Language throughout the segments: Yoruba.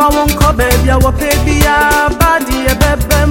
fa wɔn kɔ baabi a wɔpɛ biara baadi yɛ bɛbɛm.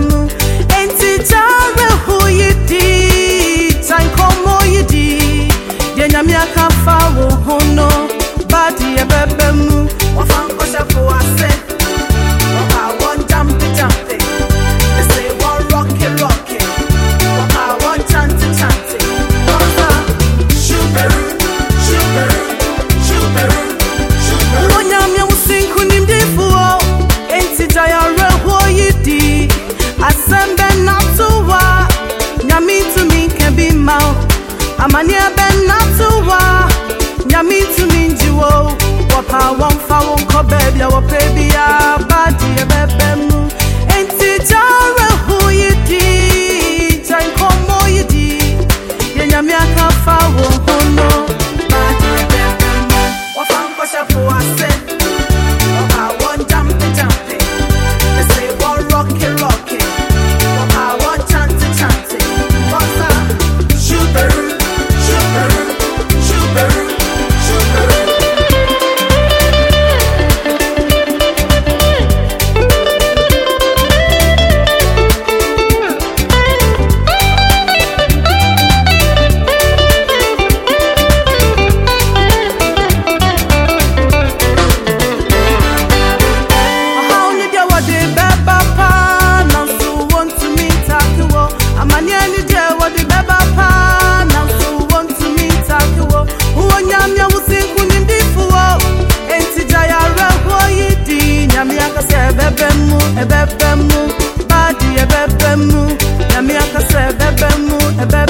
bẹ̀rẹ̀ bẹ́ẹ̀ bẹ́ẹ̀ mú ẹ̀bẹ́